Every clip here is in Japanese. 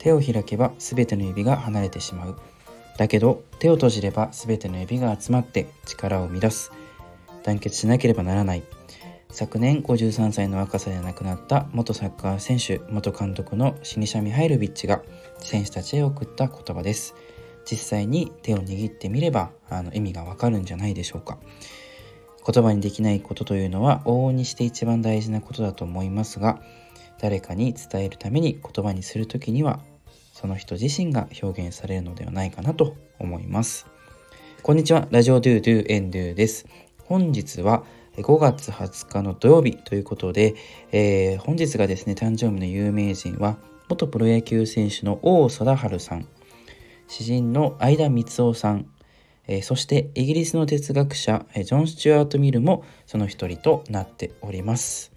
手を開けば全ての指が離れてしまう。だけど手を閉じれば全ての指が集まって力を生み出す。団結しなければならない。昨年53歳の若さで亡くなった元サッカー選手元監督のシニシャ・ミハイルビッチが選手たちへ送った言葉です。実際に手を握ってみればあの意味がわかるんじゃないでしょうか。言葉にできないことというのは往々にして一番大事なことだと思いますが誰かに伝えるために言葉にする時にはその人自身が表現されるのではないかなと思います。こんにちはラジオドゥドゥエンドゥです。本日は5月20日の土曜日ということで、えー、本日がですね誕生日の有名人は元プロ野球選手の王貞治さん。詩人の相田光夫さん、え、そしてイギリスの哲学者ジョン・スチュアート・ミルもその一人となっております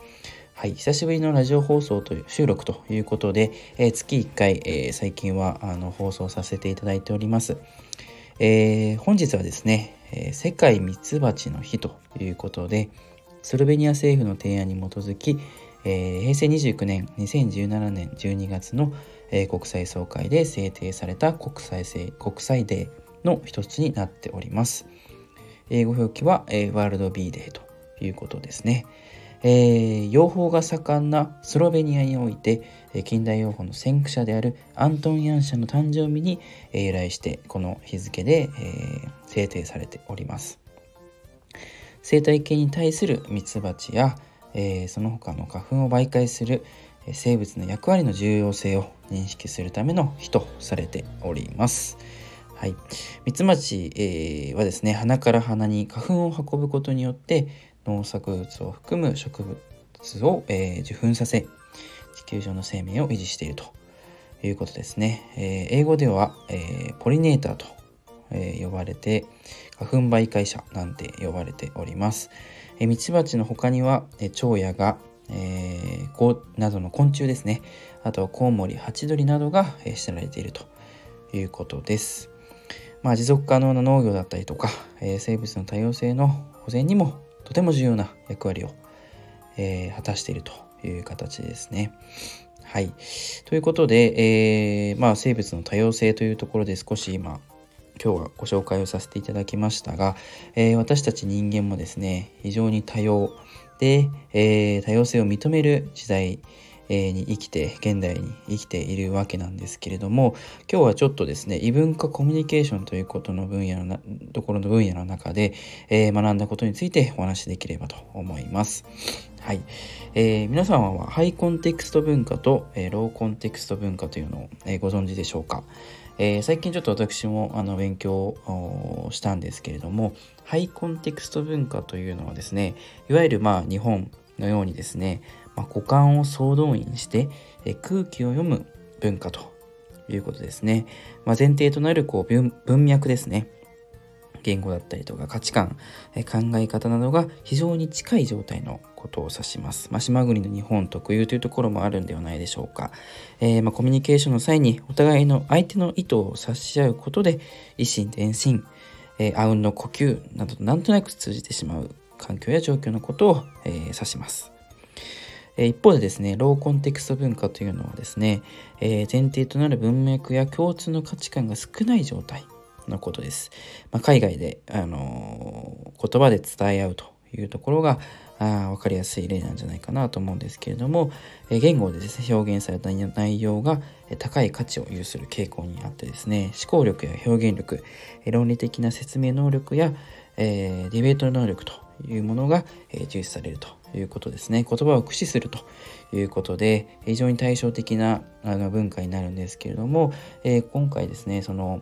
はい、久しぶりのラジオ放送という収録ということで、えー、月1回、えー、最近はあの放送させていただいております。えー、本日はですね、え世界ミツバチの日ということで、スロベニア政府の提案に基づき、え平成29年2017年12月の、え国際総会で制定された国際国際デーの一つになっております。英語表記は、えワールドビーデーということですね。えー、養蜂が盛んなスロベニアにおいて、えー、近代養蜂の先駆者であるアントン・ヤン社の誕生日に、えー、由来してこの日付で、え制定されております生態系に対するミツバチや、えその他の花粉を媒介する生物の役割の重要性を認識するための日とされております。はい、ミツバチ、えー、はですね鼻から鼻に花粉を運ぶことによって農作物を含む植物を、えー、受粉させ地球上の生命を維持しているということですね。えー、英語では、え、ポリネーターと、え呼ばれて花粉媒介者なんて呼ばれております。ミツバチの他には、え蝶やが、えー、などの昆虫ですね。あとはコウモリ、ハチドリなどが、え知られているということです。まあ、持続可能な農業だったりとか、え生物の多様性の保全にもとても重要な役割を、えー、果たしているという形ですね。はい。ということで、えー、まあ、生物の多様性というところで少し今、今日はご紹介をさせていただきましたが、え、私たち人間もですね、非常に多様で、え多様性を認める時代に生きて現代に生きているわけなんですけれども今日はちょっとですね異文化コミュニケーションということの分野のところの分野の中で、えー、学んだことについてお話しできればと思います。はい、えー、皆さんはハイコンテクスト文化と、えー、ローコンテクスト文化というのを、え、ご存知でしょうか、え、最近ちょっと私もあの勉強をしたんですけれどもハイコンテクスト文化というのはですねいわゆるまあ日本のようにですねまあ、股間を総動員してえ空気を読む文化ということですね。まあ、前提となるこう文脈ですね。言語だったりとか価値観、え考え方などが非常に近い状態のことを指します。まあ、島国の日本特有というところもあるんではないでしょうか。えー、まあ、コミュニケーションの際にお互いの相手の意図を察し合うことで一心伝心、えー、あうんの呼吸などなんとなく通じてしまう環境や状況のことを、えー、指します。一方でですね、ローコンテクスト文化というのはですね、え前提となる文脈や共通の価値観が少ない状態のことです。まあ、海外で、あのー、言葉で伝え合うというところがあ分かりやすい例なんじゃないかなと思うんですけれども、え言語でですね表現された内容が高い価値を有する傾向にあってですね思考力や表現力論理的な説明能力や、えー、ディベート能力というものが、え重視されるということですね。言葉を駆使するということで、非常に対照的なあの文化になるんですけれども、えー、今回ですね、その、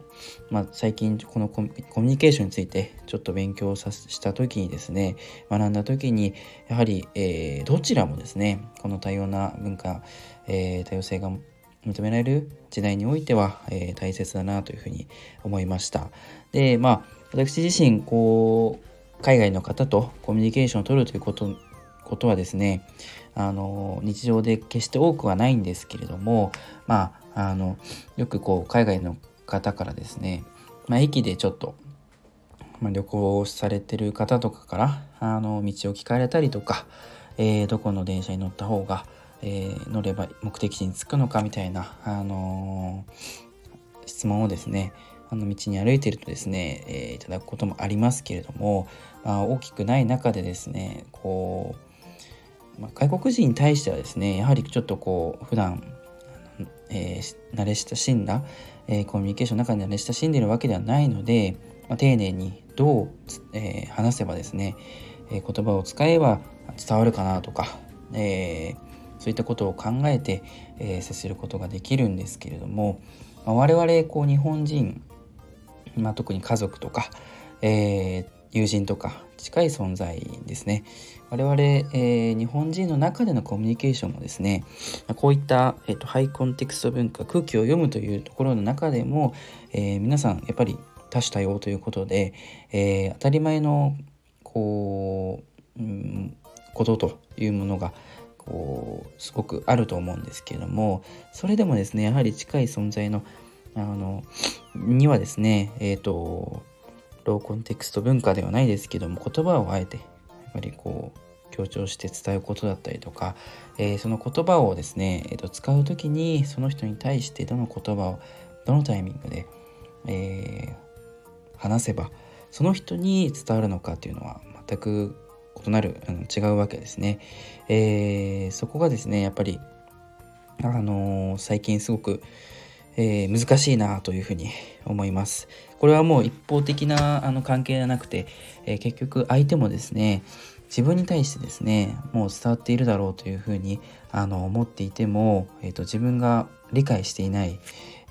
まあ、最近このコミュニケーションについてちょっと勉強さした時にですね、学んだ時に、やはり、えー、どちらもですね、この多様な文化、えー、多様性が認められる時代においては、え大切だなというふうに思いました。で、まあ、私自身、こう、海外の方とコミュニケーションを取るということことはですねあの日常で決して多くはないんですけれどもまああのよくこう海外の方からですね、まあ、駅でちょっと、まあ、旅行されてる方とかからあの道を聞かれたりとか、えー、どこの電車に乗った方がえー、乗れば目的地に着くのかみたいな、あのー、質問をですねあの道に歩いてるとですね、え、いただくこともありますけれども、まあ、大きくない中でですねこう、まあ、外国人に対してはですねやはりちょっとこう普段えー、慣れ親しんだ、えー、コミュニケーションの中に慣れ親しんでるわけではないので、まあ、丁寧にどう、えー、話せばですね、え言葉を使えば伝わるかなとか、えそういったことを考えて、え接することができるんですけれども、まあ、我々こう日本人、まあ、特に家族とか、え友人とか近い存在ですね。我々、えー、日本人の中でのコミュニケーションもですねこういった、えーと、ハイコンテクスト文化空気を読むというところの中でも、えー、皆さんやっぱり多種多様ということで、えー、当たり前のこう、うん、ことというものがこうすごくあると思うんですけれどもそれでもですねやはり近い存在のあのにはですねえっ、ー、とローコンテクスト文化ではないですけども言葉をあえてやっぱりこう強調して伝えることだったりとか、えー、その言葉をですね、えー、と使う時にその人に対してどの言葉をどのタイミングで、えー、話せばその人に伝わるのかっていうのは全く異なる、うん、違うわけですね。えー、そこがですねやっぱりあのー、最近すごくえー、難しいなというふうに思います。これはもう一方的なあの関係じゃなくて、えー、結局相手もですね自分に対してですねもう伝わっているだろうというふうにあの思っていても、えーと、自分が理解していない、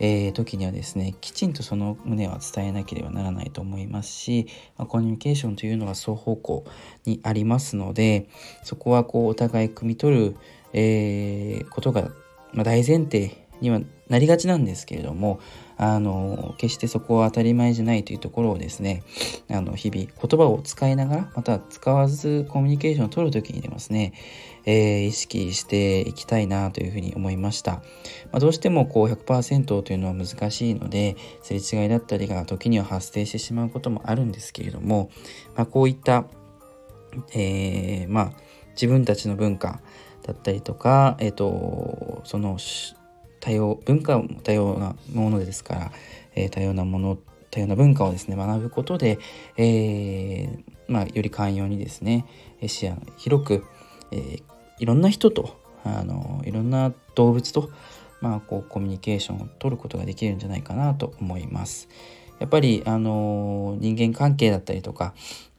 えー、時にはですねきちんとその旨は伝えなければならないと思いますし、まあ、コミュニケーションというのは双方向にありますのでそこはこうお互い汲み取る、えー、ことが、まあ、大前提にはなりがちなんですけれどもあの決してそこは当たり前じゃないというところをですねあの日々言葉を使いながらまた使わずコミュニケーションを取る時にですね、えー、意識していきたいなというふうに思いました、まあ、どうしてもこう100%というのは難しいのですれ違いだったりが時には発生してしまうこともあるんですけれども、まあ、こういった、えー、まあ自分たちの文化だったりとか、えっ、ー、とその多様文化も多様なものですから、えー、多様なもの多様な文化をですね学ぶことで、えー、まあ、より寛容にですね視野広く、えー、いろんな人とあのいろんな動物と、まあ、こうコミュニケーションを取ることができるんじゃないかなと思います。やっぱりあの人間関係だったりとか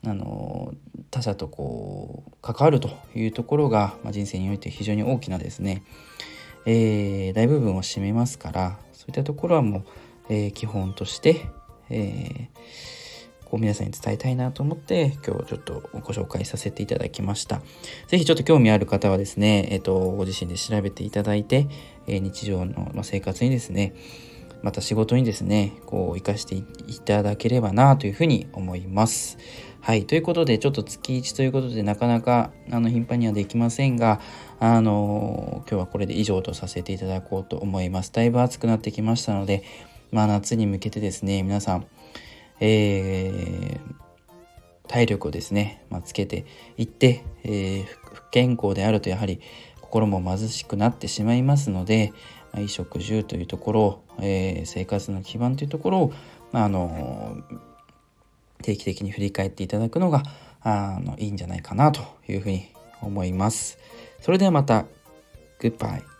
あの他者とこう関わるというところが、まあ、人生において非常に大きなですねえー、大部分を占めますからそういったところはもう、えー、基本として、えー、こう皆さんに伝えたいなと思って今日ちょっとご紹介させていただきました。是非ちょっと興味ある方はですね、えーと、ご自身で調べていただいて、え日常の、生活にですねまた仕事にですねこう生かしていただければなというふうに思います。はい。ということで、ちょっと月1ということで、なかなか、あの、頻繁にはできませんが、あの、今日はこれで以上とさせていただこうと思います。だいぶ暑くなってきましたので、まあ、夏に向けてですね、皆さん、えー、体力をですね、まあ、つけていって、えー、不健康であるとやはり心も貧しくなってしまいますので、衣食住というところを、えー、生活の基盤というところを、まあ、あの定期的に振り返っていただくのがあのいいんじゃないかなというふうに思います。それではまた。グッバイ